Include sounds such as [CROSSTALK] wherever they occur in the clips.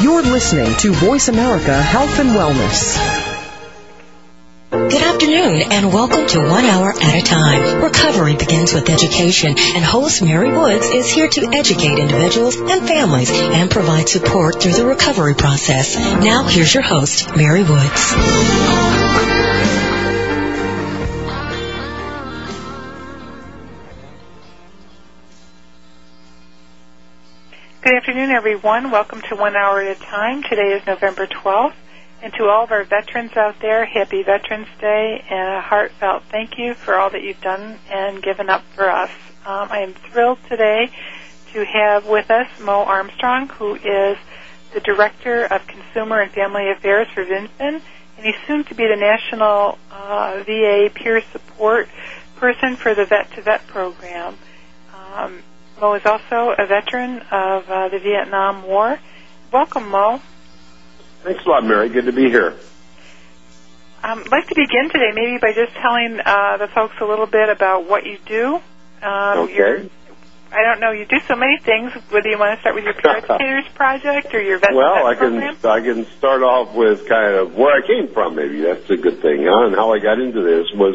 You're listening to Voice America Health and Wellness. Good afternoon and welcome to One Hour at a Time. Recovery begins with education and host Mary Woods is here to educate individuals and families and provide support through the recovery process. Now here's your host, Mary Woods. Good afternoon, everyone. Welcome to One Hour at a Time. Today is November 12th. And to all of our veterans out there, happy Veterans Day and a heartfelt thank you for all that you've done and given up for us. Um, I am thrilled today to have with us Moe Armstrong, who is the Director of Consumer and Family Affairs for Vinfen, and he's soon to be the National uh, VA Peer Support Person for the Vet to Vet program. Um, Moe is also a veteran of uh, the Vietnam War. Welcome, Moe. Thanks a lot, Mary. Good to be here. Um, I'd like to begin today maybe by just telling uh, the folks a little bit about what you do. Um, okay. I don't know. You do so many things. Whether you want to start with your [LAUGHS] Peer Educators project or your vet Well, I can program? I can start off with kind of where I came from. Maybe that's a good thing. Huh? And how I got into this was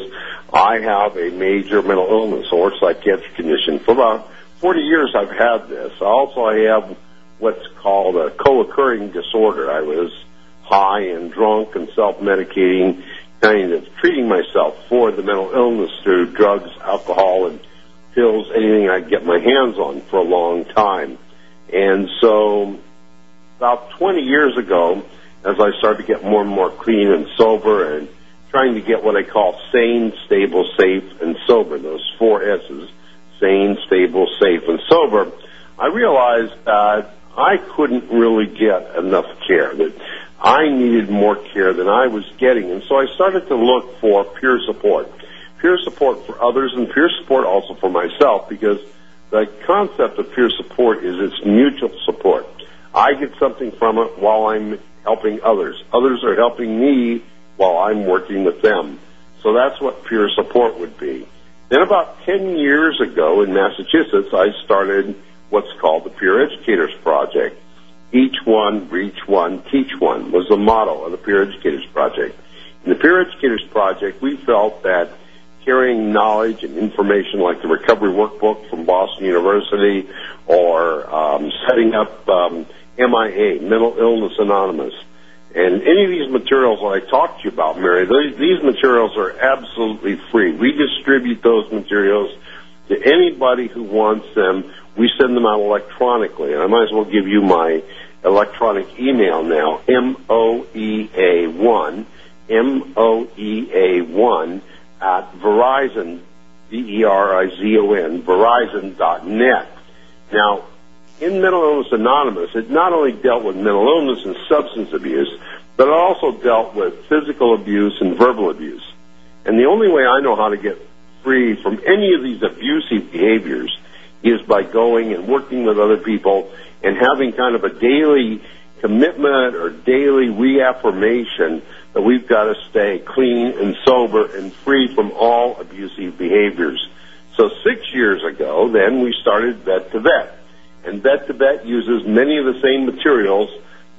I have a major mental illness, or psychiatric condition. For about 40 years, I've had this. Also, I have what's called a co-occurring disorder. I was high and drunk and self-medicating, kind of treating myself for the mental illness through drugs, alcohol, and pills, anything I could get my hands on for a long time. And so about 20 years ago, as I started to get more and more clean and sober and trying to get what I call sane, stable, safe, and sober, those four S's, sane, stable, safe, and sober, I realized that I couldn't really get enough care, that I needed more care than I was getting. And so I started to look for peer support. Peer support for others and peer support also for myself because the concept of peer support is it's mutual support. I get something from it while I'm helping others. Others are helping me while I'm working with them. So that's what peer support would be. Then about 10 years ago in Massachusetts, I started what's called the Peer Educators Project. Each one, reach one, teach one was the motto of the Peer Educators Project. In the Peer Educators Project, we felt that carrying knowledge and information like the recovery workbook from Boston University or um, setting up um, MIA, Mental Illness Anonymous, and any of these materials that I talked to you about, Mary, these, these materials are absolutely free. We distribute those materials to anybody who wants them. We send them out electronically, and I might as well give you my electronic email now, M-O-E-A-1, M-O-E-A-1 at Verizon, V-E-R-I-Z-O-N, Verizon.net. Now, in Mental Illness Anonymous, it not only dealt with mental illness and substance abuse, but it also dealt with physical abuse and verbal abuse. And the only way I know how to get free from any of these abusive behaviors is by going and working with other people and having kind of a daily commitment or daily reaffirmation that we've got to stay clean and sober and free from all abusive behaviors. So six years ago, then we started Vet to Vet. And Vet to Vet uses many of the same materials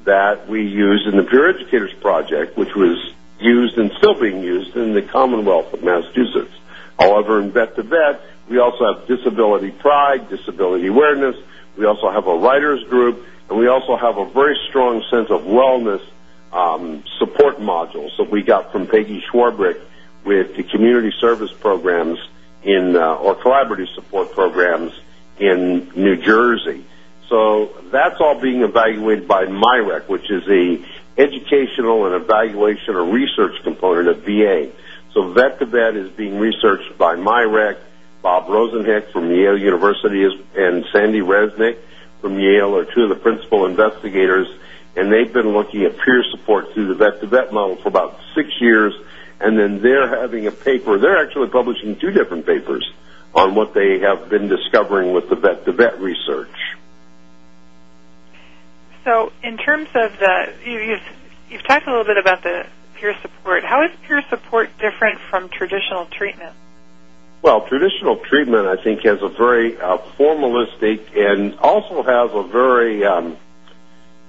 that we use in the Peer Educators Project, which was used and still being used in the Commonwealth of Massachusetts. However, in Vet to Vet, we also have disability pride, disability awareness. We also have a writers group, and we also have a very strong sense of wellness um, support modules that we got from Peggy Swarbrick with the community service programs in uh, or collaborative support programs in New Jersey. So that's all being evaluated by MIRECC, which is the educational and evaluation or research component of VA. So Vet to Vet is being researched by MIRECC, Bob Rosenheck from Yale University and Sandy Resnick from Yale are two of the principal investigators, and they've been looking at peer support through the Vet to Vet model for about six years, and then they're having a paper. They're actually publishing two different papers on what they have been discovering with the Vet to Vet research. So, in terms of the, you, you've you've talked a little bit about the peer support. How is peer support different from traditional treatment? Well, traditional treatment, I think, has a very uh, formalistic and also has a very um,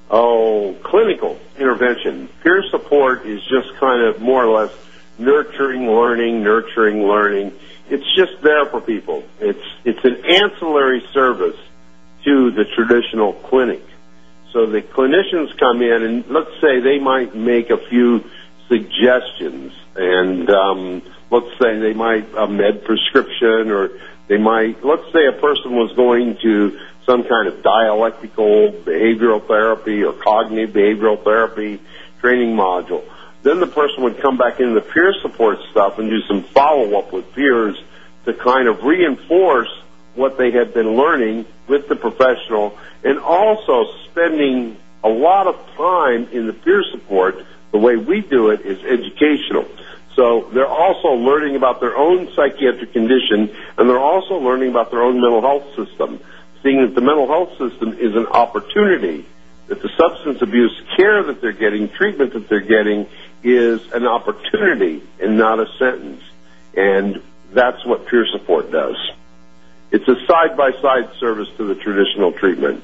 oh, clinical intervention. Peer support is just kind of more or less nurturing learning, nurturing learning. It's just there for people. It's it's an ancillary service to the traditional clinic. So the clinicians come in and let's say they might make a few suggestions and um, let's say they might a med prescription or they might let's say a person was going to some kind of dialectical behavioral therapy or cognitive behavioral therapy training module. Then the person would come back into the peer support stuff and do some follow up with peers to kind of reinforce what they had been learning with the professional and also spending a lot of time in the peer support. The way we do it is educational. So they're also learning about their own psychiatric condition and they're also learning about their own mental health system seeing that the mental health system is an opportunity, that the substance abuse care that they're getting, treatment that they're getting, is an opportunity and not a sentence. And that's what peer support does. It's a side-by-side service to the traditional treatment.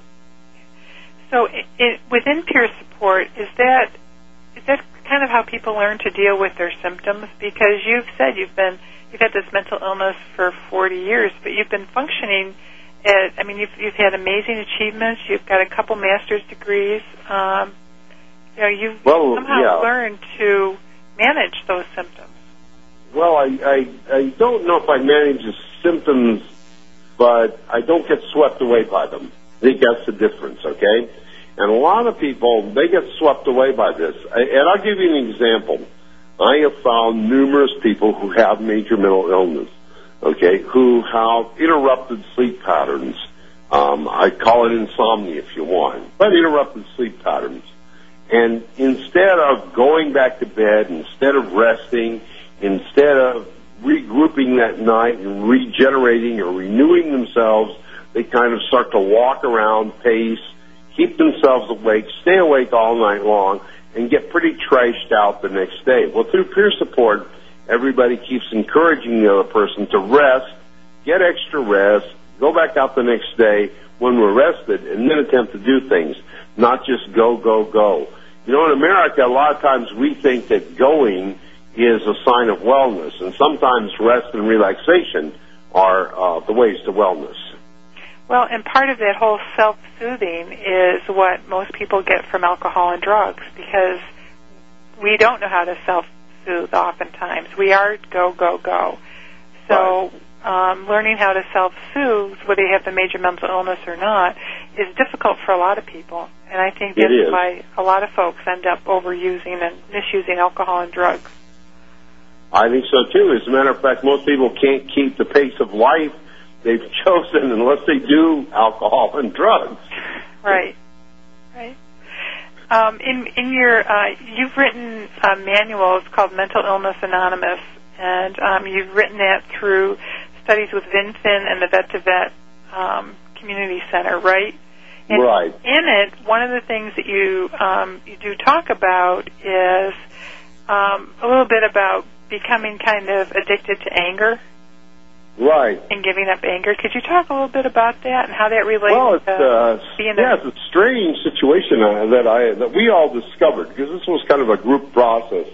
So, it, it, within peer support, is that is that kind of how people learn to deal with their symptoms? Because you've said you've been you've had this mental illness for 40 years, but you've been functioning it, I mean, you've you've had amazing achievements. You've got a couple master's degrees. Um, you know, you've well, somehow yeah. learned to manage those symptoms. Well, I, I I don't know if I manage the symptoms, but I don't get swept away by them. I think that's the difference. Okay, and a lot of people they get swept away by this. And I'll give you an example. I have found numerous people who have major mental illness okay, who have interrupted sleep patterns. Um, I call it insomnia if you want, but interrupted sleep patterns. And instead of going back to bed, instead of resting, instead of regrouping that night and regenerating or renewing themselves, they kind of start to walk around, pace, keep themselves awake, stay awake all night long, and get pretty trashed out the next day. Well, through peer support, everybody keeps encouraging the other person to rest, get extra rest, go back out the next day when we're rested, and then attempt to do things, not just go, go, go. You know, in America, a lot of times we think that going is a sign of wellness, and sometimes rest and relaxation are uh, the ways to wellness. Well, and part of that whole self-soothing is what most people get from alcohol and drugs because we don't know how to self soothe oftentimes. We are go, go, go. So right. Um, learning how to self-soothe, whether you have the major mental illness or not, is difficult for a lot of people. And I think that's why a lot of folks end up overusing and misusing alcohol and drugs. I think so too. As a matter of fact, most people can't keep the pace of life they've [LAUGHS] chosen unless they do alcohol and drugs. [LAUGHS] Right. Right. Um, in in your uh, you've written a manual. It's called Mental Illness Anonymous, and um, you've written that through studies with Vinfen and the Vet to Vet um, Community Center, right? And right. In it, one of the things that you um, you do talk about is um, a little bit about becoming kind of addicted to anger. Right. And giving up anger. Could you talk a little bit about that and how that relates well, it's, to uh, being yeah, a... it's a strange situation uh, that I that we all discovered because this was kind of a group process.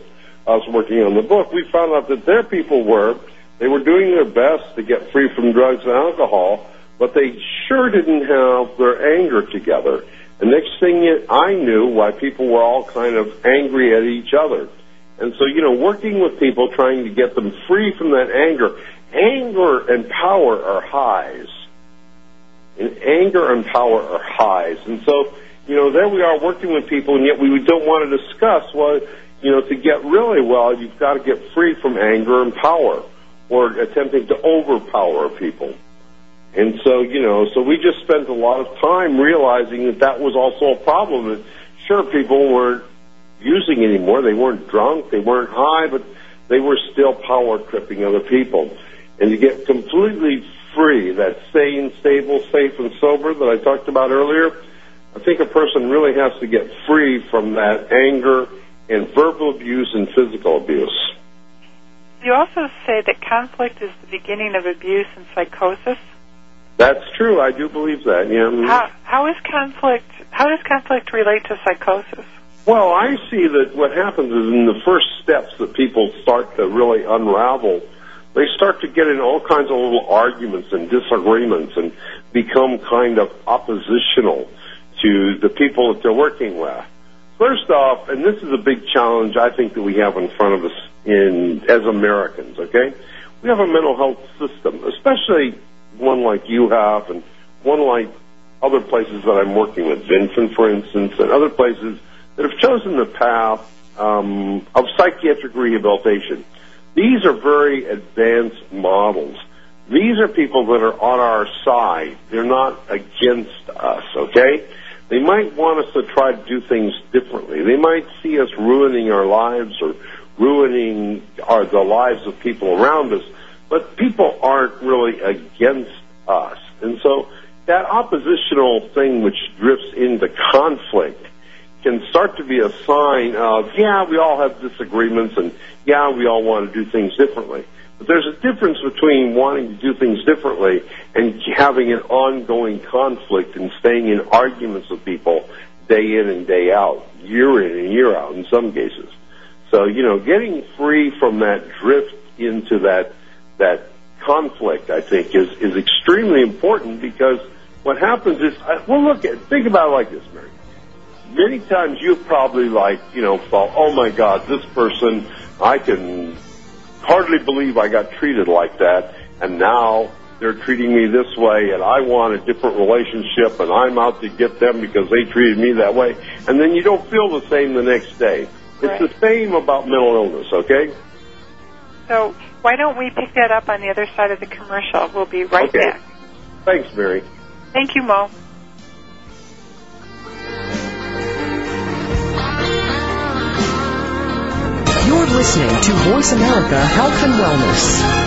I was working on the book. We found out that their people were they were doing their best to get free from drugs and alcohol, but they sure didn't have their anger together. The next thing I knew, why people were all kind of angry at each other. And so, you know, working with people, trying to get them free from that anger, anger and power are highs. And anger and power are highs. And so, you know, there we are working with people, and yet we don't want to discuss, well, you know, to get really well, you've got to get free from anger and power, or attempting to overpower people. And so, you know, so we just spent a lot of time realizing that that was also a problem. That sure, people weren't using anymore. They weren't drunk, they weren't high, but they were still power tripping other people and to get completely free, that sane, stable, safe, and sober that I talked about earlier, I think a person really has to get free from that anger and verbal abuse and physical abuse. You also say that conflict is the beginning of abuse and psychosis. That's true. I do believe that. Yeah. Mm-hmm. How, how is conflict? How does conflict relate to psychosis? Well, I see that what happens is in the first steps that people start to really unravel, they start to get in all kinds of little arguments and disagreements and become kind of oppositional to the people that they're working with. First off, and this is a big challenge I think that we have in front of us in as Americans, okay? We have a mental health system, especially one like you have and one like other places that I'm working with, Vinfen, for instance, and other places that have chosen the path um, of psychiatric rehabilitation. These are very advanced models. These are people that are on our side. They're not against us, okay? They might want us to try to do things differently. They might see us ruining our lives or ruining the lives of people around us, but people aren't really against us. And so that oppositional thing which drifts into conflict can start to be a sign of, yeah, we all have disagreements and yeah, we all want to do things differently. But there's a difference between wanting to do things differently and having an ongoing conflict and staying in arguments with people day in and day out, year in and year out in some cases. So, you know, getting free from that drift into that, that conflict, I think, is, is extremely important because what happens is, well, look, at, think about it like this, Mary. Many times you've probably like, you know, thought, oh my God, this person, I can hardly believe I got treated like that, and now they're treating me this way, and I want a different relationship, and I'm out to get them because they treated me that way, and then you don't feel the same the next day. It's the same about mental illness, okay? So why don't we pick that up on the other side of the commercial? We'll be right okay. back. Thanks, Mary. Thank you, Moe. You're listening to Voice America Health and Wellness.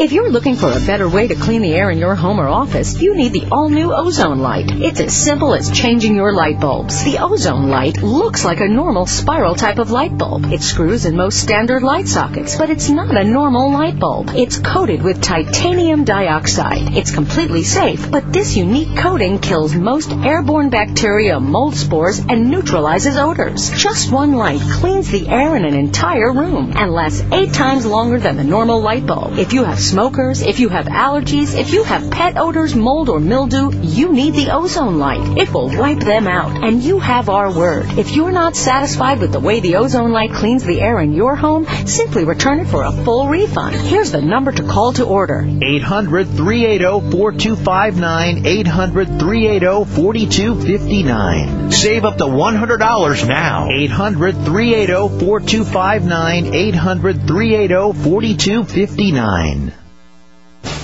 If you're looking for a better way to clean the air in your home or office, you need the all-new ozone light. It's as simple as changing your light bulbs. The ozone light looks like a normal spiral type of light bulb. It screws in most standard light sockets, but it's not a normal light bulb. It's coated with titanium dioxide. It's completely safe, but this unique coating kills most airborne bacteria, mold spores, and neutralizes odors. Just one light cleans the air in an entire room and lasts eight times longer than the normal light bulb. If you have smokers, if you have allergies, if you have pet odors, mold, or mildew, you need the ozone light. It will wipe them out, and you have our word. If you're not satisfied with the way the ozone light cleans the air in your home, simply return it for a full refund. Here's the number to call to order 800 380 4259. 800 380 4259. Save up to $100 now. 800 380 4259. 800 380 4259.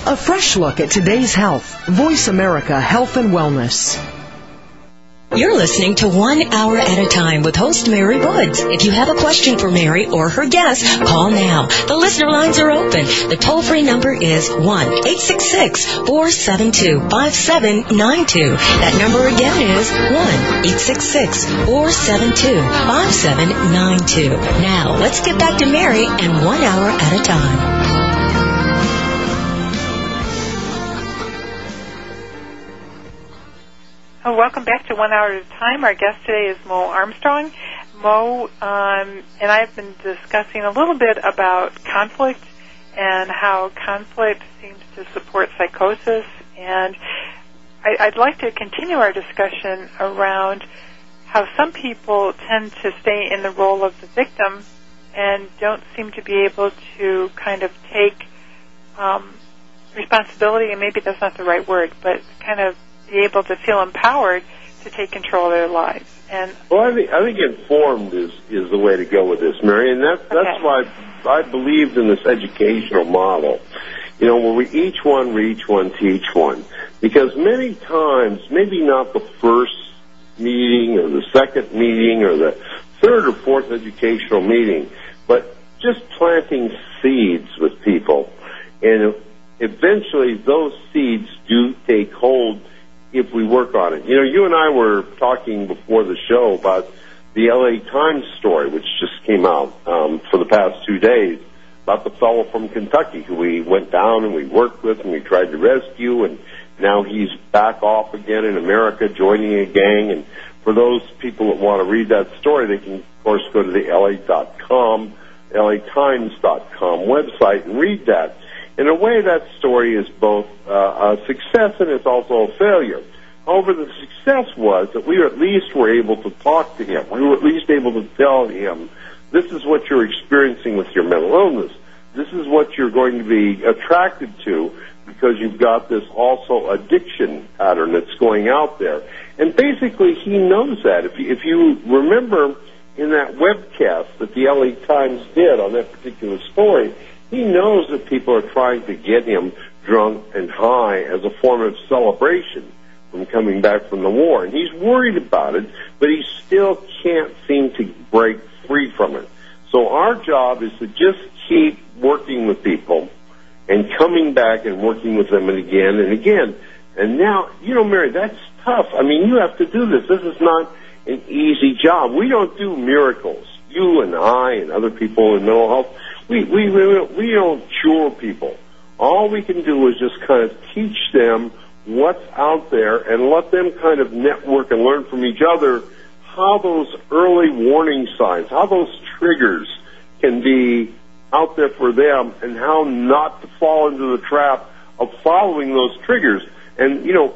A fresh look at today's health. Voice America Health and Wellness. You're listening to One Hour at a Time with host Mary Woods. If you have a question for Mary or her guest, call now. The listener lines are open. The toll-free number is 1-866-472-5792. That number again is 1-866-472-5792. Now, let's get back to Mary and One Hour at a Time. Oh, welcome back to One Hour at a Time. Our guest today is Moe Armstrong. Moe um, and I have been discussing a little bit about conflict and how conflict seems to support psychosis. And I, I'd like to continue our discussion around how some people tend to stay in the role of the victim and don't seem to be able to kind of take um, responsibility, and maybe that's not the right word, but kind of be able to feel empowered to take control of their lives. And well, I think I think informed is is the way to go with this, Mary, and that's that's Okay. why I believed in this educational model. You know, where we each one reach one, teach one, because many times, maybe not the first meeting or the second meeting or the third or fourth educational meeting, but just planting seeds with people, and eventually those seeds do take hold if we work on it. You know, you and I were talking before the show about the LA Times story, which just came out um, for the past two days, about the fellow from Kentucky who we went down and we worked with and we tried to rescue, and now he's back off again in America, joining a gang. And for those people that want to read that story, they can, of course, go to the LA.com, LATimes.com website and read that. In a way, that story is both uh, a success and it's also a failure. However, the success was that we at least were able to talk to him. We were at least able to tell him, this is what you're experiencing with your mental illness. This is what you're going to be attracted to because you've got this also addiction pattern that's going out there. And basically, he knows that. If you, if you remember in that webcast that the LA Times did on that particular story, he knows that people are trying to get him drunk and high as a form of celebration from coming back from the war. And he's worried about it, but he still can't seem to break free from it. So our job is to just keep working with people and coming back and working with them and again and again. And now, you know, Mary, that's tough. I mean, you have to do this. This is not an easy job. We don't do miracles. You and I and other people in mental health, we, we, we, don't cure people. All we can do is just kind of teach them what's out there and let them kind of network and learn from each other how those early warning signs, how those triggers can be out there for them and how not to fall into the trap of following those triggers. And, you know,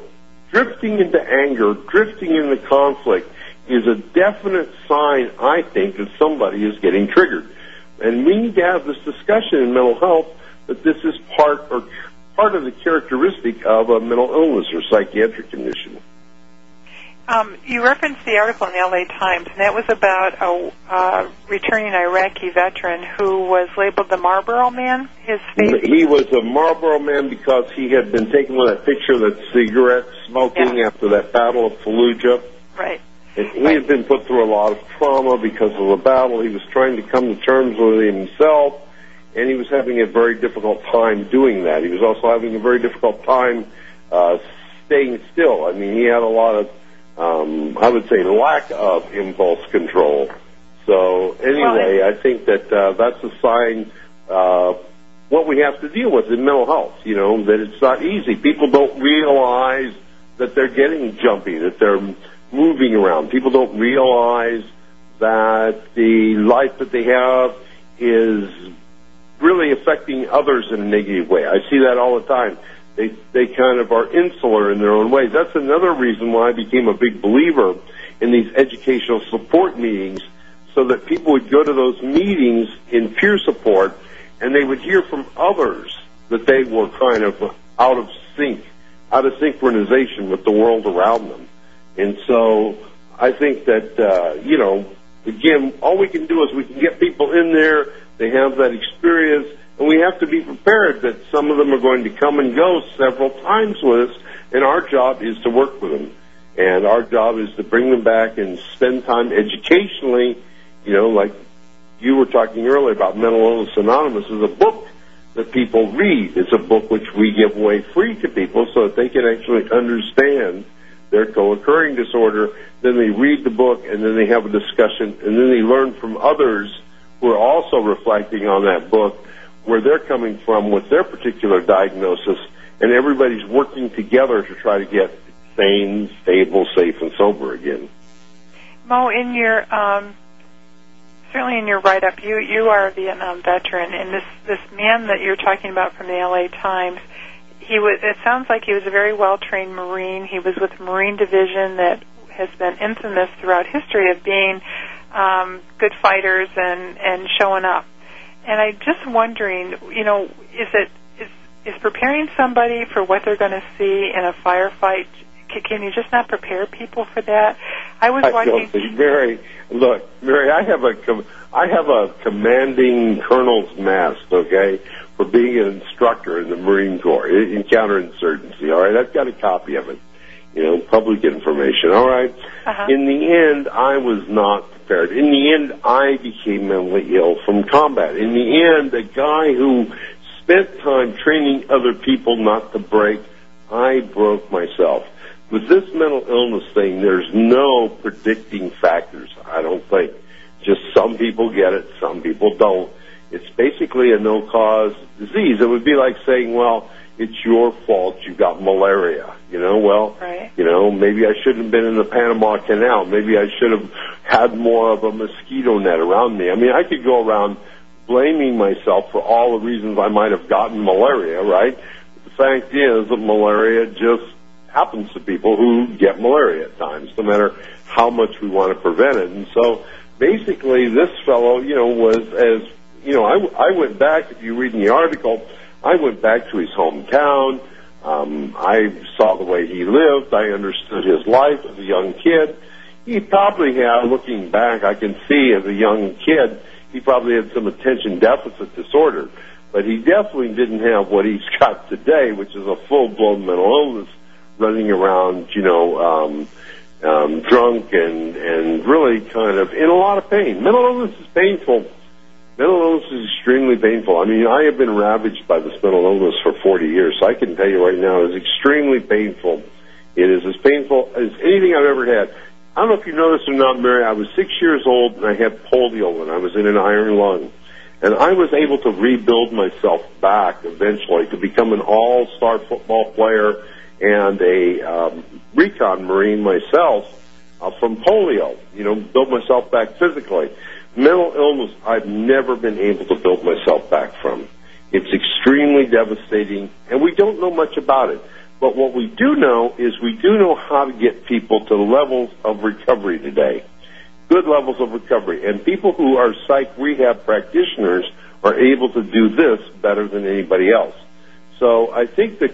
drifting into anger, drifting into conflict is a definite sign, I think, that somebody is getting triggered. And we need to have this discussion in mental health that this is part or part of the characteristic of a mental illness or psychiatric condition. um, you referenced the article in the LA Times, and that was about a uh, returning Iraqi veteran who was labeled the Marlboro Man. His face. He was a Marlboro man because he had been taken with that picture of that cigarette smoking Yeah. after that Battle of Fallujah. Right. And he had been put through a lot of trauma because of the battle. He was trying to come to terms with it himself, and he was having a very difficult time doing that. He was also having a very difficult time uh, staying still. I mean, he had a lot of, um, I would say, lack of impulse control. So anyway, I think that uh, that's a sign. Uh, what we have to deal with in mental health, you know, that it's not easy. People don't realize that they're getting jumpy, that they're moving around. People don't realize that the life that they have is really affecting others in a negative way. I see that all the time. They they kind of are insular in their own ways. That's another reason why I became a big believer in these educational support meetings, so that people would go to those meetings in peer support, and they would hear from others that they were kind of out of sync, out of synchronization with the world around them. And so I think that, uh, you know, again, all we can do is we can get people in there, they have that experience, and we have to be prepared that some of them are going to come and go several times with us, and our job is to work with them. And our job is to bring them back and spend time educationally, you know, like you were talking earlier about Mental Illness Anonymous is a book that people read. It's a book which we give away free to people so that they can actually understand their co-occurring disorder. Then they read the book and then they have a discussion and then they learn from others who are also reflecting on that book where they're coming from with their particular diagnosis and everybody's working together to try to get sane, stable, safe, and sober again. Moe, in your um, certainly in your write-up, you you are a Vietnam veteran, and this this man that you're talking about from the LA Times, he was. It sounds like he was a very well-trained Marine. He was with Marine Division that has been infamous throughout history of being um, good fighters and and showing up. And I'm just wondering, you know, is it is is preparing somebody for what they're going to see in a firefight. c- Can you just not prepare people for that? I was I watching. Mary. Look, Mary, I have a com- I have a commanding colonel's mask. Okay, for being an instructor in the Marine Corps in, in counterinsurgency. All right, I've got a copy of it. You know, public information. All right. Uh-huh. In the end, I was not prepared. In the end, I became mentally ill from combat. In the end, a guy who spent time training other people not to break, I broke myself. With this mental illness thing, there's no predicting factors, I don't think. Just some people get it, some people don't. It's basically a no-cause disease. It would be like saying, well, it's your fault you got malaria. You know, well, Right. you know, maybe I shouldn't have been in the Panama Canal. Maybe I should have had more of a mosquito net around me. I mean, I could go around blaming myself for all the reasons I might have gotten malaria, right? The fact is that malaria just happens to people who get malaria at times, no matter how much we want to prevent it. And so basically this fellow, you know, was as, you know, I, I went back, if you read in the article, I went back to his hometown. Um, I saw the way he lived. I understood his life as a young kid. He probably had, looking back, I can see as a young kid, he probably had some attention deficit disorder. But he definitely didn't have what he's [LAUGHS] got today, which is a full-blown mental illness running around, you know, um, um, drunk and, and really kind of in a lot of pain. Mental illness is painful. Mental illness is extremely painful. I mean, I have been ravaged by this mental illness for 40 years, so I can tell you right now it's extremely painful. It is as painful as anything I've ever had. I don't know if you know this or not, Mary. I was six years old and I had polio and I was in an iron lung. And I was able to rebuild myself back eventually to become an all-star football player and a um, recon marine myself uh, from polio. You know, build myself back physically. Mental illness, I've never been able to build myself back from. It's extremely devastating, and we don't know much about it. But what we do know is we do know how to get people to levels of recovery today. Good levels of recovery. And people who are psych rehab practitioners are able to do this better than anybody else. So I think the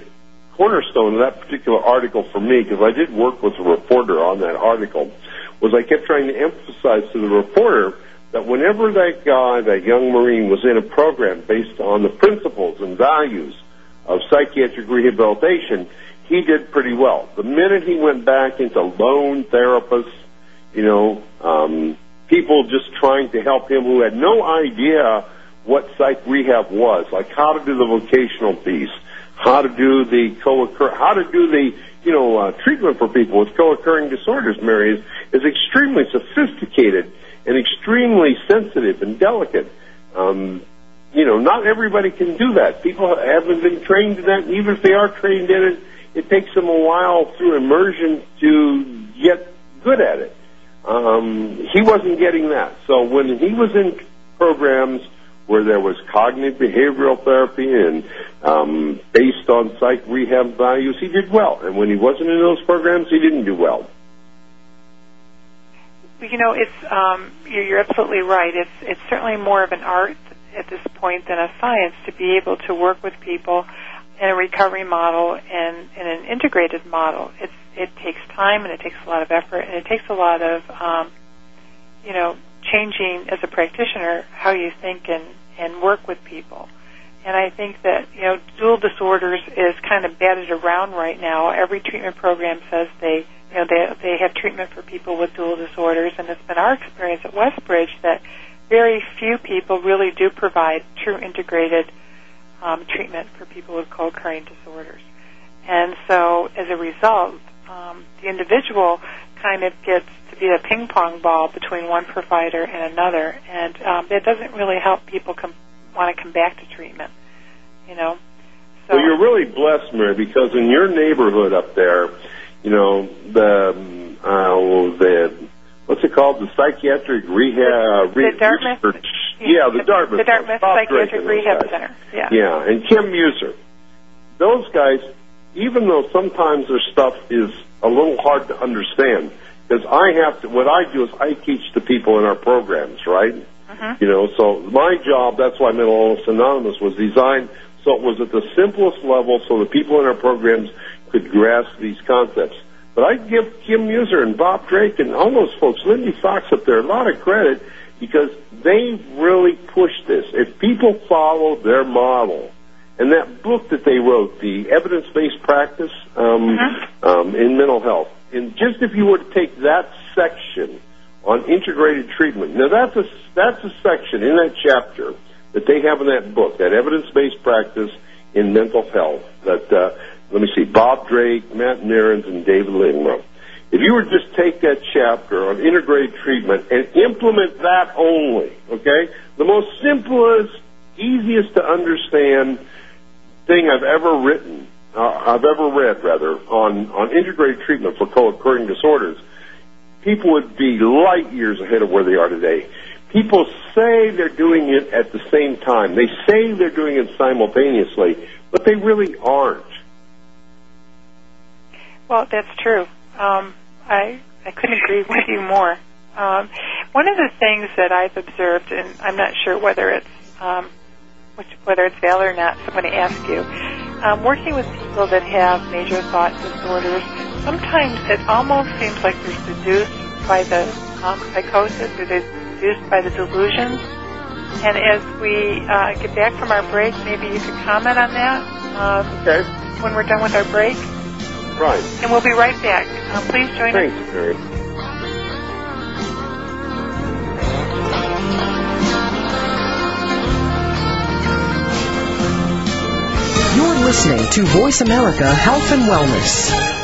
cornerstone of that particular article for me, because I did work with a reporter on that article, was I kept trying to emphasize to the reporter that whenever that guy, that young Marine, was in a program based on the principles and values of psychiatric rehabilitation, he did pretty well. The minute he went back into lone therapists, you know, um, people just trying to help him who had no idea what psych rehab was, like how to do the vocational piece, how to do the co-occur, how to do the, you know, uh, treatment for people with co-occurring disorders, Mary, is, is extremely sophisticated and extremely sensitive and delicate. Um, you know, not everybody can do that. People haven't been trained in that. Even if they are trained in it, it takes them a while through immersion to get good at it. Um, he wasn't getting that. So when he was in programs where there was cognitive behavioral therapy and um, based on psych rehab values, he did well. And when he wasn't in those programs, he didn't do well. You know, it's um, you're, absolutely right. It's it's certainly more of an art at this point than a science to be able to work with people in a recovery model and in an integrated model. It's it takes time and it takes a lot of effort and it takes a lot of um, you know changing as a practitioner how you think and and work with people. And I think that you know dual disorders is kind of batted around right now. Every treatment program says they you know they they have treatment for people with dual disorders, and it's been our experience at Westbridge that very few people really do provide true integrated um, treatment for people with co-occurring disorders. And so, as a result, um, the individual kind of gets to be a ping pong ball between one provider and another, and um, it doesn't really help people com- want to come back to treatment. You know. So, Well, you're really blessed, Mary, because in your neighborhood up there, you know the um, uh, the what's it called, the psychiatric rehab The- the Dartmouth- research. Yeah, the Dartmouth. the Dartmouth Psychiatric Rehab guys. Center. Yeah. Yeah, and Kim Mueser. Those guys, even though sometimes their stuff is a little hard to understand, because I have to, what I do is I teach the people in our programs, right? Mhm. You know, so my job, that's why Mental Illness Anonymous was designed So it was at the simplest level so the people in our programs could grasp these concepts. But I give Kim Mueser and Bob Drake and all those folks, Lindy Fox up there, a lot of credit because they really pushed this. If people follow their model, and that book that they wrote, the evidence-based practice um, Mm-hmm. um, in mental health, and just if you were to take that section on integrated treatment, now that's a that's a section in that chapter that they have in that book, that evidence-based practice in mental health. That uh, let me see, Bob Drake, Matt Merrens, and David Lindrum. If you were to just take that chapter on integrated treatment and implement that only, okay, the most simplest, easiest to understand thing I've ever written, uh, I've ever read rather, on, on integrated treatment for co-occurring disorders, people would be light years ahead of where they are today. People say they're doing it at the same time. They say they're doing it simultaneously, but they really aren't. Well, that's true. Um, I I couldn't agree with you more. Um, one of the things that I've observed, and I'm not sure whether it's um, which, whether it's valid or not, so I'm going to ask you. Um, working with people that have major thought disorders, sometimes it almost seems like they're seduced by the um, psychosis or they're seduced by the delusions. And as we uh, get back from our break, maybe you could comment on that um, Okay. when we're done with our break. Right. And we'll be right back. Um, please join Thanks, us. Mary. You're listening to Voice America Health and Wellness.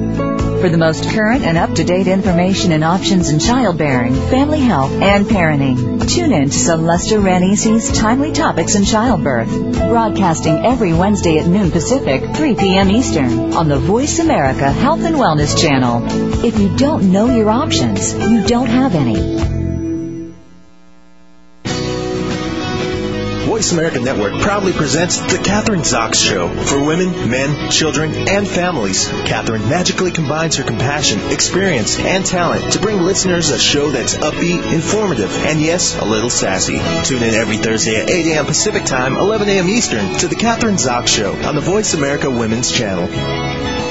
For the most current and up-to-date information and options in childbearing, family health, and parenting, tune in to Celeste Ranisi's Timely Topics in Childbirth, broadcasting every Wednesday at noon Pacific, 3 p.m. Eastern, on the Voice America Health and Wellness Channel. If you don't know your options, you don't have any. Voice America Network proudly presents The Catherine Zox Show for women, men, children, and families. Catherine magically combines her compassion, experience, and talent to bring listeners a show that's upbeat, informative, and yes, a little sassy. Tune in every Thursday at 8 a.m. Pacific Time, 11 a.m. Eastern to The Catherine Zox Show on the Voice America Women's Channel.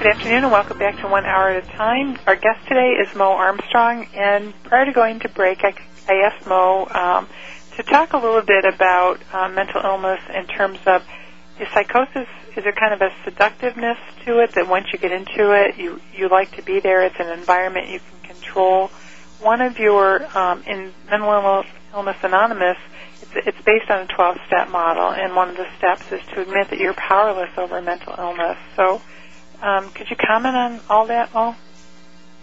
Good afternoon and welcome back to One Hour at a Time. Our guest today is Moe Armstrong, and prior to going to break, I, I asked Moe um, to talk a little bit about um, mental illness in terms of is psychosis. Is there kind of a seductiveness to it that once you get into it, you you like to be there? It's an environment you can control. One of your um, in Mental Illness, Illness Anonymous, it's, it's based on a 12-step model, and one of the steps is to admit that you're powerless over mental illness. So. Um, could you comment on all that, Moe?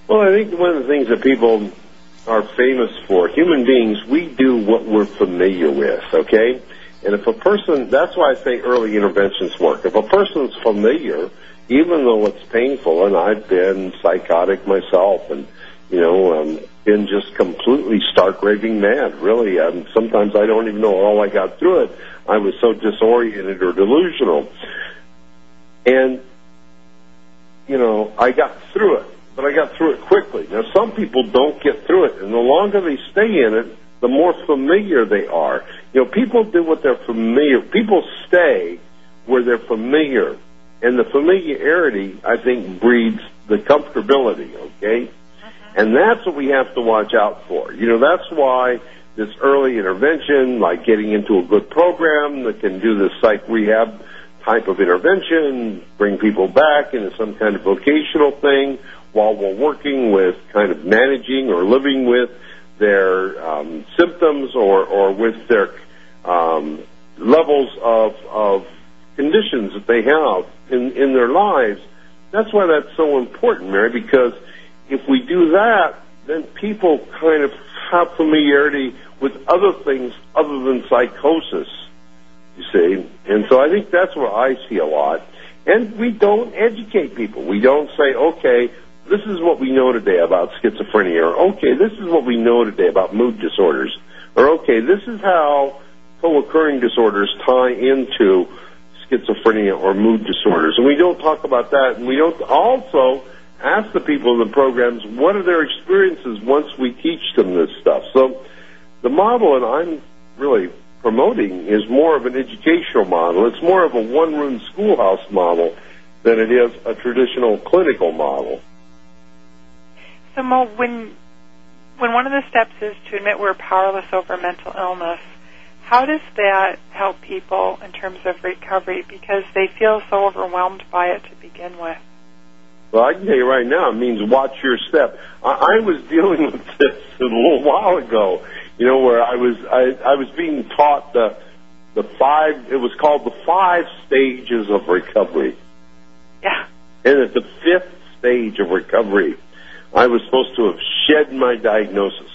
Well, I think one of the things that people are famous for, human beings, we do what we're familiar with, okay? And if a person, that's why I say early interventions work. If a person's familiar, even though it's painful, and I've been psychotic myself, and you know, um, been just completely stark raving mad. Really, um, sometimes I don't even know how I got through it. I was so disoriented or delusional. And, you know, I got through it, but I got through it quickly. Now, some people don't get through it, and the longer they stay in it, the more familiar they are. You know, people do what they're familiar. People stay where they're familiar, and the familiarity, I think, breeds the comfortability. Okay, uh-huh. and that's what we have to watch out for. You know, that's why this early intervention, like getting into a good program that can do this psych rehab type of intervention, bring people back into some kind of vocational thing while we're working with kind of managing or living with their um, symptoms or, or with their um, levels of, of conditions that they have in, in their lives. That's why that's so important, Mary, because if we do that, then people kind of have familiarity with other things other than psychosis, you see. And so I think that's what I see a lot. And we don't educate people. We don't say, okay, this is what we know today about schizophrenia, or okay, this is what we know today about mood disorders, or okay, this is how co-occurring disorders tie into schizophrenia or mood disorders. And we don't talk about that, and we don't also ask the people in the programs what are their experiences once we teach them this stuff. So the model and I'm really promoting is more of an educational model. It's more of a one-room schoolhouse model than it is a traditional clinical model. So, Moe, when when one of the steps is to admit we're powerless over mental illness, how does that help people in terms of recovery because they feel so overwhelmed by it to begin with? Well, I can tell you right now, it means watch your step. I, I was dealing with this a little while ago, you know, where I was I, I was being taught the the five. It was called the five stages of recovery. Yeah. And at the fifth stage of recovery, I was supposed to have shed my diagnosis.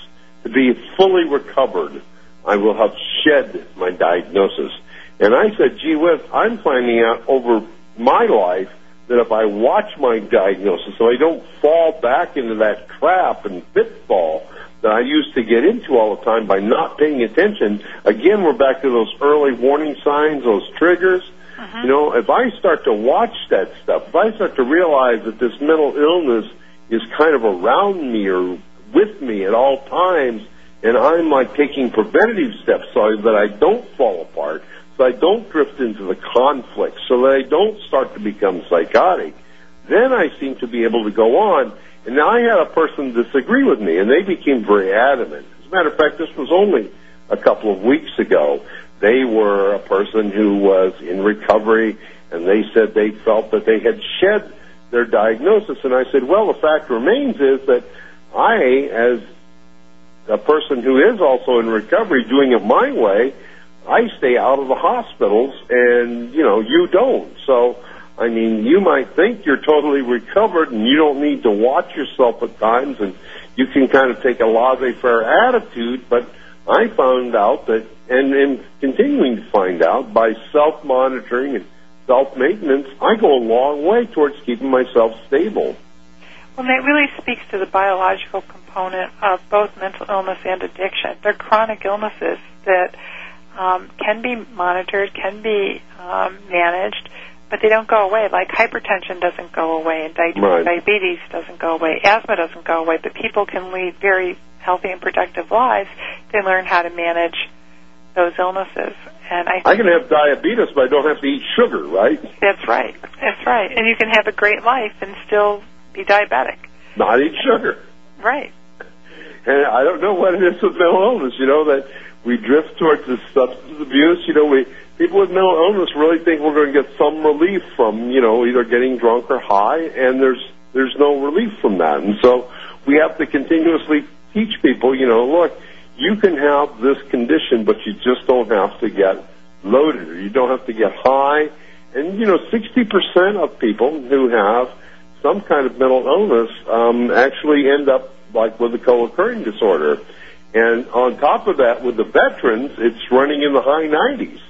To be fully recovered, I will have shed my diagnosis. And I said, gee whiz, I'm finding out over my life that if I watch my diagnosis so I don't fall back into that trap and pitfall that I used to get into all the time by not paying attention, again, we're back to those early warning signs, those triggers. Uh-huh. You know, if I start to watch that stuff, if I start to realize that this mental illness is kind of around me or with me at all times, and I'm like taking preventative steps so that I don't fall apart, so I don't drift into the conflict, so that I don't start to become psychotic, then I seem to be able to go on. And now I had a person disagree with me, and they became very adamant. As a matter of fact, this was only a couple of weeks ago. They were a person who was in recovery, and they said they felt that they had shed their diagnosis. And I said, well, the fact remains is that I, as a person who is also in recovery, doing it my way, I stay out of the hospitals, and you know you don't. So, I mean, you might think you're totally recovered, and you don't need to watch yourself at times, and you can kind of take a laissez-faire attitude. But I found out that, and am continuing to find out by self-monitoring and self-maintenance, I go a long way towards keeping myself stable. Well, that really speaks to the biological component of both mental illness and addiction. They're chronic illnesses that um, can be monitored, can be um, managed, but they don't go away. Like hypertension doesn't go away, and di- Right. diabetes doesn't go away, asthma doesn't go away. But people can lead very healthy and productive lives. They learn how to manage those illnesses, and I I can have diabetes, but I don't have to eat sugar, right? That's right. That's right. And you can have a great life and still be diabetic. Not eat sugar. Right. And I don't know what it is with mental illness, you know, that we drift towards this substance abuse. You know, we people with mental illness really think we're going to get some relief from, you know, either getting drunk or high, and there's there's no relief from that. And so we have to continuously teach people, you know, look, you can have this condition, but you just don't have to get loaded, or you don't have to get high. And you know, 60% of people who have some kind of mental illness um, actually end up like with a co-occurring disorder. And on top of that, with the veterans, it's running in the high 90s.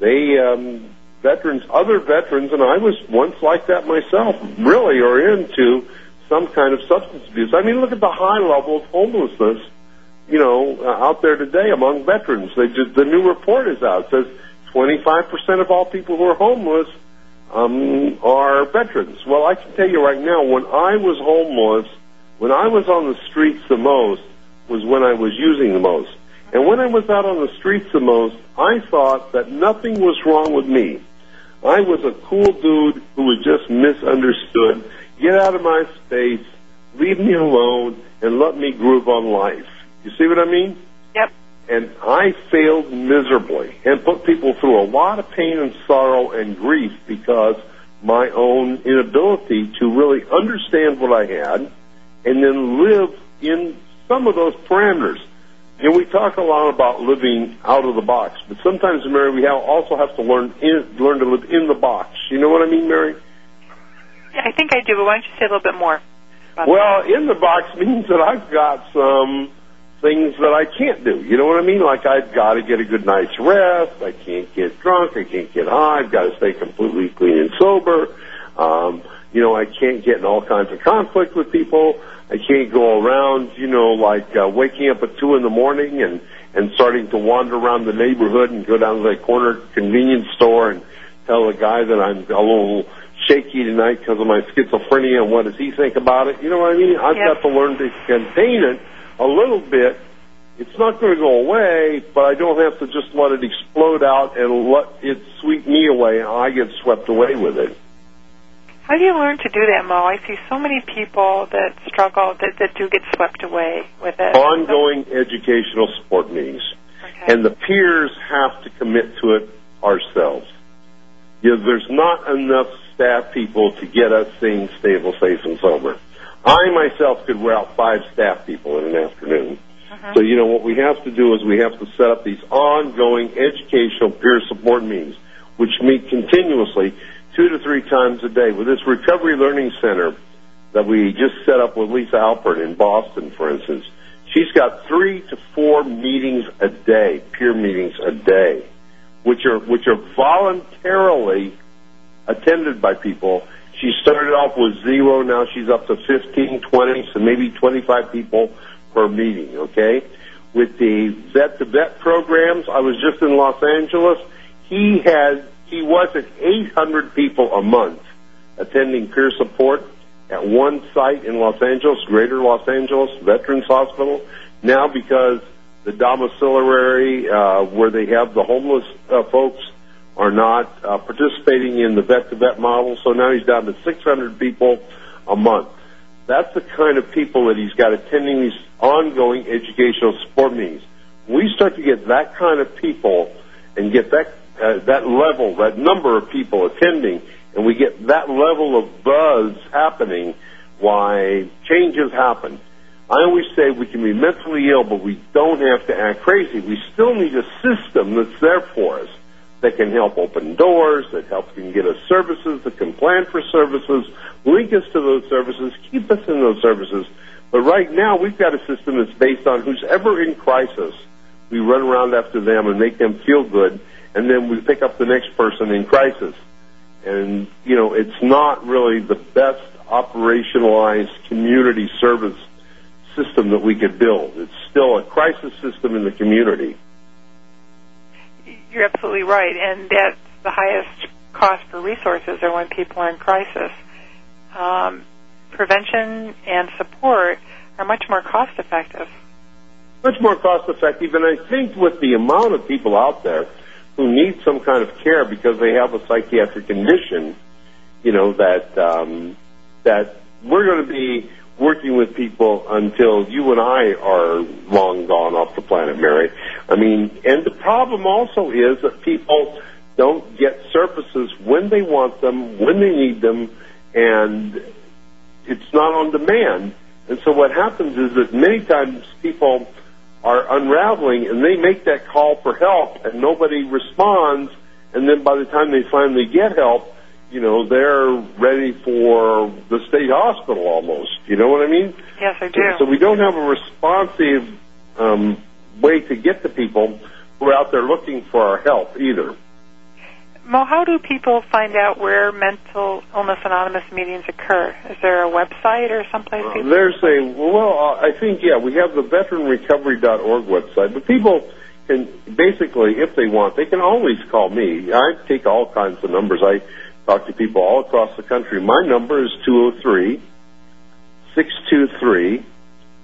They um, veterans, other veterans, and I was once like that myself. Really, are into some kind of substance abuse. I mean, look at the high level of homelessness. You know, uh, out there today among veterans. They just, the new report is out. It says 25% of all people who are homeless um, are veterans. Well, I can tell you right now, when I was homeless, when I was on the streets the most, was when I was using the most. And when I was out on the streets the most, I thought that nothing was wrong with me. I was a cool dude who was just misunderstood. Get out of my space, leave me alone, and let me groove on life. You see what I mean? Yep. And I failed miserably and put people through a lot of pain and sorrow and grief because my own inability to really understand what I had and then live in some of those parameters. You know, we talk a lot about living out of the box, but sometimes, Mary, we have, also have to learn in, learn to live in the box. You know what I mean, Mary? Yeah, I think I do, but why don't you say a little bit more? Well, in the box [LAUGHS] means that I've got some things that I can't do. You know what I mean? Like I've got to get a good night's rest. I can't get drunk. I can't get high. I've got to stay completely clean and sober. Um, you know, I can't get in all kinds of conflict with people. I can't go around, you know, like uh, waking up at two in the morning and and starting to wander around the neighborhood and go down to the corner convenience store and tell the guy that I'm a little shaky tonight because of my schizophrenia and what does he think about it? You know what I mean? I've Yep. got to learn to contain it a little bit. It's not going to go away, but I don't have to just let it explode out and let it sweep me away and I get swept away with it. How do you learn to do that, Moe? I see so many people that struggle that, that do get swept away with it. Ongoing educational support meetings. Okay. And the peers have to commit to it ourselves. You know, there's not enough staff people to get us things stable, safe, and sober. I myself could route five staff people in an afternoon. Mm-hmm. So, you know, what we have to do is we have to set up these ongoing educational peer support meetings, which meet continuously two to three times a day. With this Recovery Learning Center that we just set up with Lisa Alpert in Boston, for instance, she's got three to four meetings a day, peer meetings a day, which are, which are voluntarily attended by people. She started off with zero, now she's up to 15, 20, so maybe 25 people per meeting, okay? With the vet to vet programs, I was just in Los Angeles. He had, he was at 800 people a month attending peer support at one site in Los Angeles, Greater Los Angeles Veterans Hospital. Now because the domiciliary, uh, where they have the homeless uh, folks are not uh, participating in the vet to vet model, so now he's down to 600 people a month. That's the kind of people that he's got attending these ongoing educational support meetings. We start to get that kind of people and get that uh, that level, that number of people attending, and we get that level of buzz happening. Why changes happen. I always say we can be mentally ill, but we don't have to act crazy. We still need a system that's there for us that can help open doors, that helps can get us services, that can plan for services, link us to those services, keep us in those services. But right now, we've got a system that's based on who's ever in crisis. We run around after them and make them feel good, and then we pick up the next person in crisis. And, you know, it's not really the best operationalized community service system that we could build. It's still a crisis system in the community. You're absolutely right, and that's the highest cost for resources are when people are in crisis. Um, prevention and support are much more cost effective. much more cost effective. And I think with the amount of people out there who need some kind of care because they have a psychiatric condition, you know that um, that we're going to be working with people until you and I are long gone off the planet, Mary. I mean, and the problem also is that people don't get services when they want them, when they need them, and it's not on demand. And so what happens is that many times people are unraveling and they make that call for help and nobody responds. And then by the time they finally get help, you know, they're ready for the state hospital almost. You know what I mean? Yes, I do. So we don't have a responsive um, way to get to people who are out there looking for our help either. Moe, how do people find out where Mental Illness Anonymous meetings occur? Is there a website or someplace people? They're saying, well, uh, I think, yeah, we have the veteranrecovery.org website, but people can basically, if they want, they can always call me. I take all kinds of numbers. I talk to people all across the country. My number is 203 623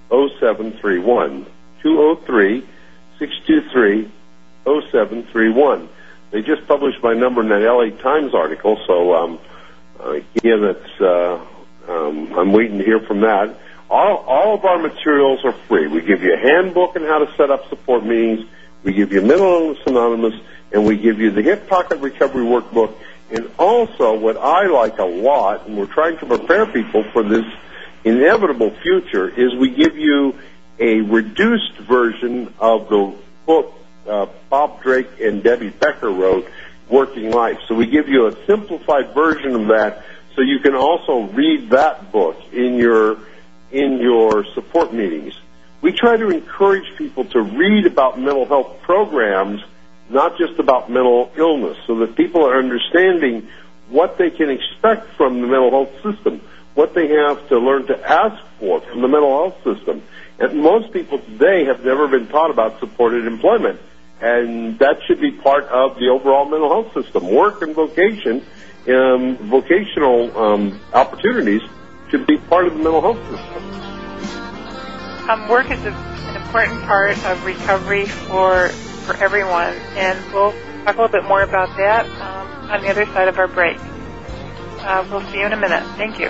0731. 203 623 0731. They just published my number in that LA Times article, so um, again, it's, uh, um, I'm waiting to hear from that. All, all of our materials are free. We give you a handbook on how to set up support meetings. We give you Mental Illness Anonymous, and we give you the Hip Pocket Recovery Workbook. And also, what I like a lot, and we're trying to prepare people for this inevitable future, is we give you a reduced version of the book uh, Bob Drake and Debbie Becker wrote, Working Life. So we give you a simplified version of that, so you can also read that book in your in your support meetings. We try to encourage people to read about mental health programs, not just about mental illness, so that people are understanding what they can expect from the mental health system, what they have to learn to ask for from the mental health system. And most people today have never been taught about supported employment. And that should be part of the overall mental health system. Work and vocation, um, vocational um, opportunities should be part of the mental health system. Um, work is a, an important part of recovery for for everyone, and we'll talk a little bit more about that um, on the other side of our break. Uh, we'll see you in a minute. Thank you.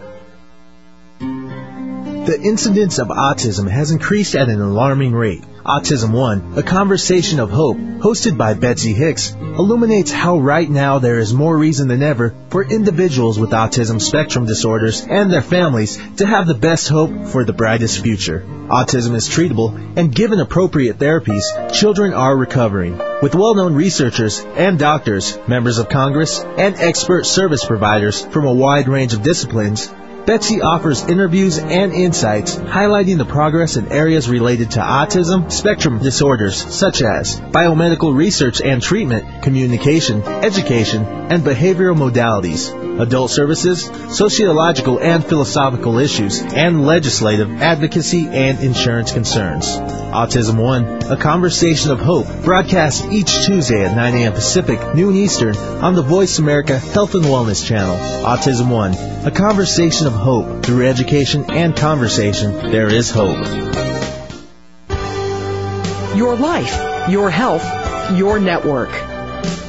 The incidence of autism has increased at an alarming rate. Autism One, a conversation of hope, hosted by Betsy Hicks, illuminates how right now there is more reason than ever for individuals with autism spectrum disorders and their families to have the best hope for the brightest future. Autism is treatable, and given appropriate therapies, children are recovering. With well-known researchers and doctors, members of Congress, and expert service providers from a wide range of disciplines, Betsy offers interviews and insights highlighting the progress in areas related to autism spectrum disorders such as biomedical research and treatment, communication, education, and behavioral modalities, adult services, sociological and philosophical issues, and legislative advocacy and insurance concerns. Autism One, a conversation of hope, broadcast each Tuesday at 9 a.m. Pacific, noon Eastern, on the Voice America Health and Wellness Channel. Autism One, a conversation of hope. Through education and conversation, there is hope. Your life, your health, your network.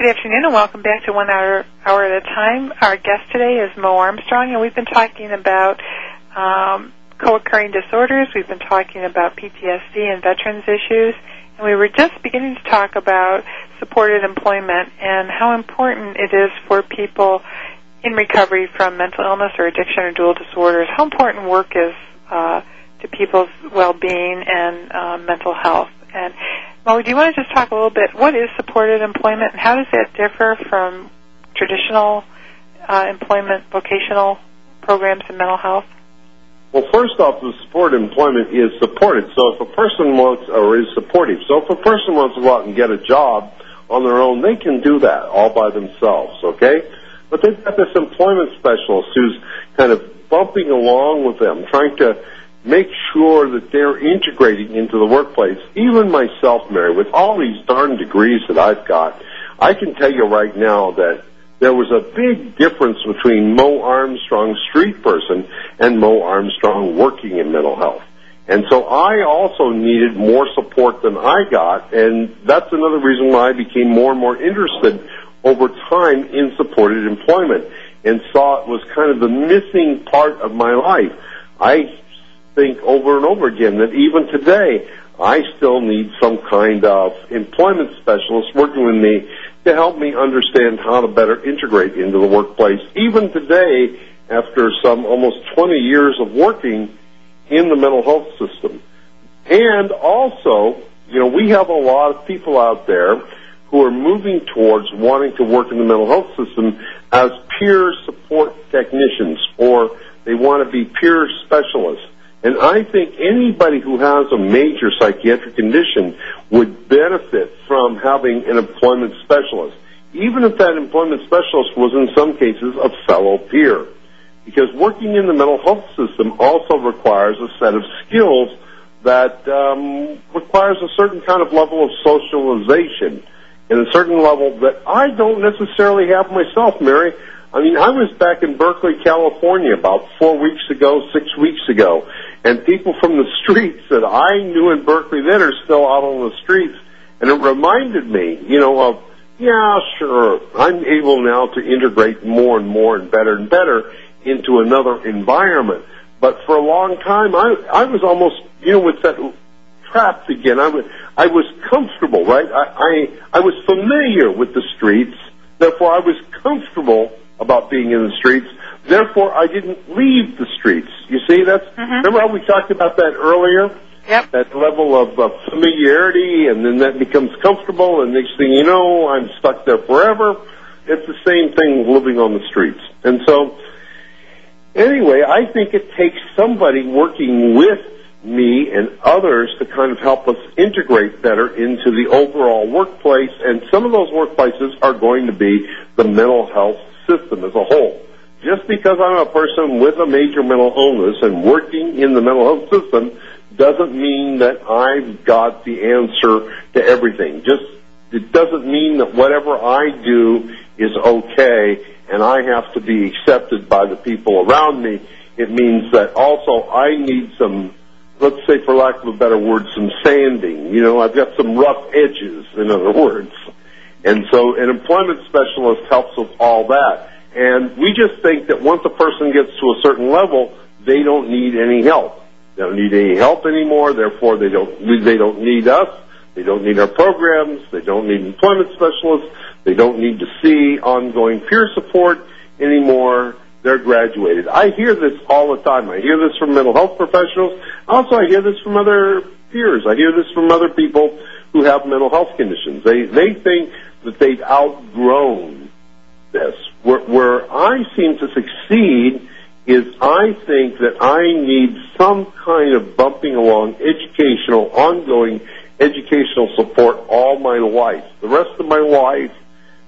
Good afternoon and welcome back to One Hour, hour at a Time. Our guest today is Moe Armstrong and we've been talking about um, co-occurring disorders. We've been talking about PTSD and veterans issues, and we were just beginning to talk about supported employment and how important it is for people in recovery from mental illness or addiction or dual disorders. How important work is uh, to people's well-being and uh, mental health. And Moe, do you want to just talk a little bit? What is supported employment, and how does that differ from traditional uh, employment, vocational programs in mental health? Well, first off, the support employment is supported. So if a person wants, or is supportive, so if a person wants to go out and get a job on their own, they can do that all by themselves, okay? But they've got this employment specialist who's kind of bumping along with them, trying to make sure that they're integrating into the workplace. Even myself, Mary, with all these darn degrees that I've got, I can tell you right now that there was a big difference between Moe Armstrong, street person, and Moe Armstrong working in mental health. And so I also needed more support than I got, and that's another reason why I became more and more interested over time in supported employment and saw it was kind of the missing part of my life. I think over and over again that even today I still need some kind of employment specialist working with me to help me understand how to better integrate into the workplace. Even today, after some almost 20 years of working in the mental health system. And also, you know, we have a lot of people out there who are moving towards wanting to work in the mental health system as peer support technicians or they want to be peer specialists. And I think anybody who has a major psychiatric condition would benefit from having an employment specialist, even if that employment specialist was in some cases a fellow peer. Because working in the mental health system also requires a set of skills that um, requires a certain kind of level of socialization and a certain level that I don't necessarily have myself, Mary. I mean, I was back in Berkeley, California about four weeks ago, six weeks ago, and people from the [LAUGHS] streets that I knew in Berkeley then are still out on the streets, and it reminded me, you know, of, yeah, sure, I'm able now to integrate more and more and better and better into another environment. But for a long time, I, I was almost, you know, with that trapped again. I was, I was comfortable, right? I, I, I was familiar with the streets, therefore I was comfortable about being in the streets. Therefore, I didn't leave the streets. You see, that's Mhm. remember how we talked about that earlier. Yep. That level of uh, familiarity, and then that becomes comfortable, and next thing you know, I'm stuck there forever. It's the same thing living on the streets, and so anyway, I think it takes somebody working with me and others to kind of help us integrate better into the overall workplace. And some of those workplaces are going to be the mental health system as a whole. Just because I'm a person with a major mental illness and working in the mental health system doesn't mean that I've got the answer to everything. Just it doesn't mean that whatever I do is okay and I have to be accepted by the people around me. It means that also I need some, let's say for lack of a better word, some sanding. You know, I've got some rough edges, in other words. And so an employment specialist helps with all that. And we just think that once a person gets to a certain level, they don't need any help. They don't need any help anymore, therefore they don't, they don't need us. They don't need our programs. They don't need employment specialists. They don't need to see ongoing peer support anymore. They're graduated. I hear this all the time. I hear this from mental health professionals. Also, I hear this from other peers. I hear this from other people who have mental health conditions. They they think that they've outgrown this. Where, where I seem to succeed is I think that I need some kind of bumping along educational, ongoing educational support all my life, the rest of my life,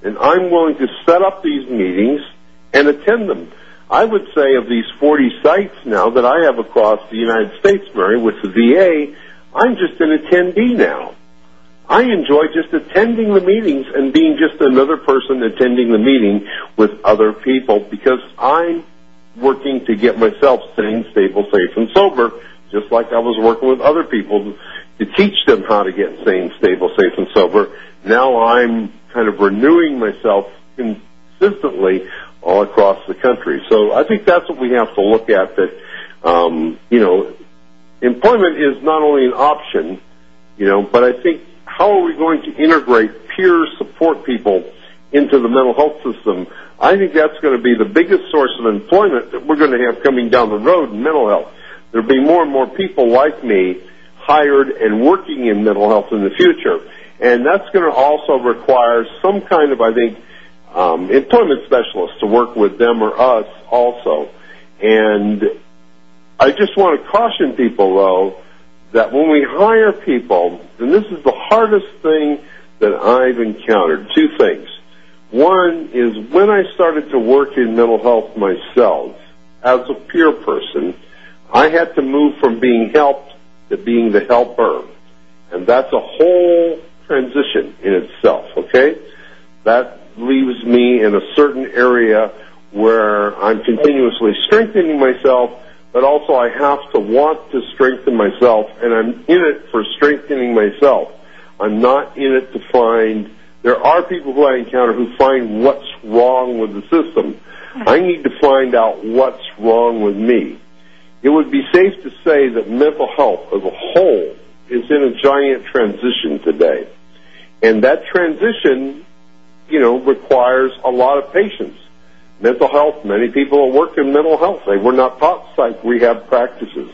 and I'm willing to set up these meetings and attend them. I would say of these 40 sites now that I have across the United States, Mary, with the VA, I'm just an attendee now. I enjoy just attending the meetings and being just another person attending the meeting with other people because I'm working to get myself sane, stable, safe, and sober, just like I was working with other people to teach them how to get sane, stable, safe, and sober. Now I'm kind of renewing myself consistently all across the country. So I think that's what we have to look at that, um, you know, employment is not only an option, you know, but I think how are we going to integrate peer support people into the mental health system? I think that's going to be the biggest source of employment that we're going to have coming down the road in mental health. There'll be more and more people like me hired and working in mental health in the future. And that's going to also require some kind of, I think, Um, employment specialists to work with them or us also. And I just want to caution people, though, that when we hire people, and this is the hardest thing that I've encountered, two things. One is when I started to work in mental health myself as a peer person, I had to move from being helped to being the helper. And that's a whole transition in itself, okay? That leaves me in a certain area where I'm continuously strengthening myself, but also I have to want to strengthen myself, and I'm in it for strengthening myself. I'm not in it to find, there are people who I encounter who find what's wrong with the system. I need to find out what's wrong with me. It would be safe to say that mental health as a whole is in a giant transition today. And that transition, you know, requires a lot of patience. Mental health, many people who work in mental health, they were not taught psych rehab practices.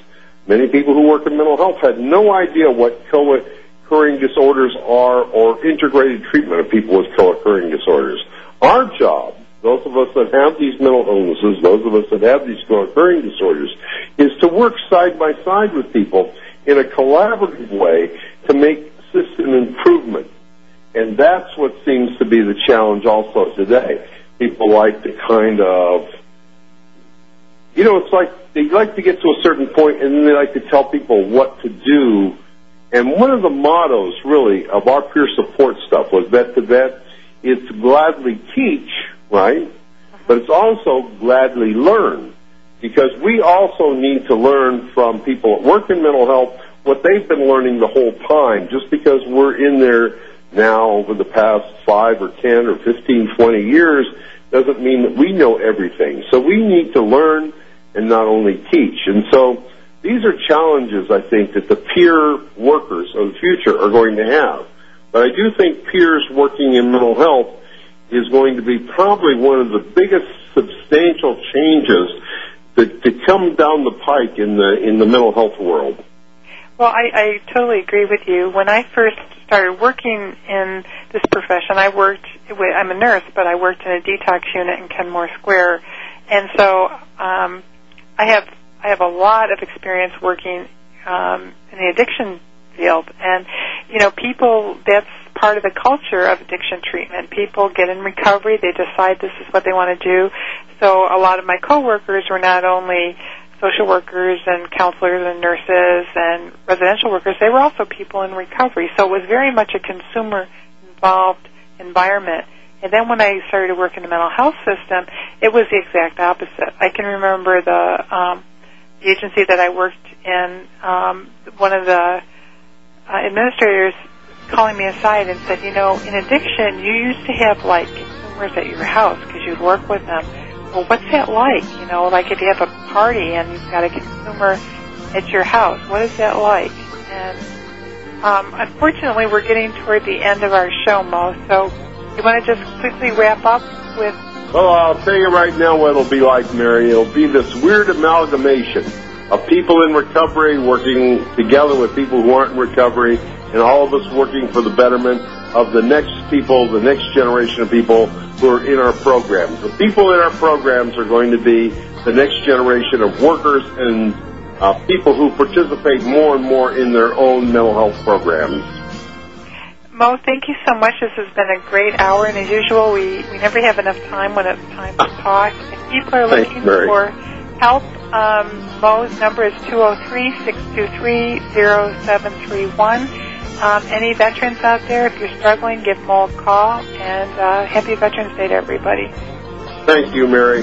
Many people who work in mental health had no idea what co-occurring disorders are or integrated treatment of people with co-occurring disorders. Our job, those of us that have these mental illnesses, those of us that have these co-occurring disorders, is to work side by side with people in a collaborative way to make system improvement. And that's what seems to be the challenge also today. People like to kind of, you know, it's like they like to get to a certain point and then they like to tell people what to do. And one of the mottos really of our peer support stuff was that to that it's gladly teach, right? But it's also gladly learn because we also need to learn from people that work in mental health what they've been learning the whole time just because we're in there now over the past five or ten or fifteen, twenty years doesn't mean that we know everything. So we need to learn and not only teach. And so these are challenges I think that the peer workers of the future are going to have. But I do think peers working in mental health is going to be probably one of the biggest substantial changes that to come down the pike in the in the mental health world. Well, I, I totally agree with you. When I first started working in this profession, I worked. I'm a nurse, but I worked in a detox unit in Kenmore Square, and so um, I have I have a lot of experience working um, in the addiction field, and you know, people. That's part of the culture of addiction treatment. People get in recovery. They decide this is what they want to do. So a lot of my coworkers were not only social workers and counselors and nurses and residential workers, they were also people in recovery. So it was very much a consumer involved environment. And then when I started to work in the mental health system, it was the exact opposite. I can remember the, um, the agency that I worked in, um, one of the uh, administrators calling me aside and said, you know, in addiction, you used to have like consumers at your house because you'd work with them well, what's that like? You know, like if you have a party and you've got a consumer at your house, what is that like? And um, unfortunately, we're getting toward the end of our show, Moe. So, you want to just quickly wrap up with? Well, I'll tell you right now what it'll be like, Mary. It'll be this weird amalgamation of people in recovery working together with people who aren't in recovery, and all of us working for the betterment of the next people, the next generation of people who are in our programs. The people in our programs are going to be the next generation of workers and uh, people who participate more and more in their own mental health programs. Moe, thank you so much. This has been a great hour, and as usual, we, we never have enough time when it's time to talk. If people are looking for help, um, Moe's number is 203-623-0731. Um, any veterans out there, if you're struggling, give Moe a call. And uh, happy Veterans Day to everybody. Thank you, Mary.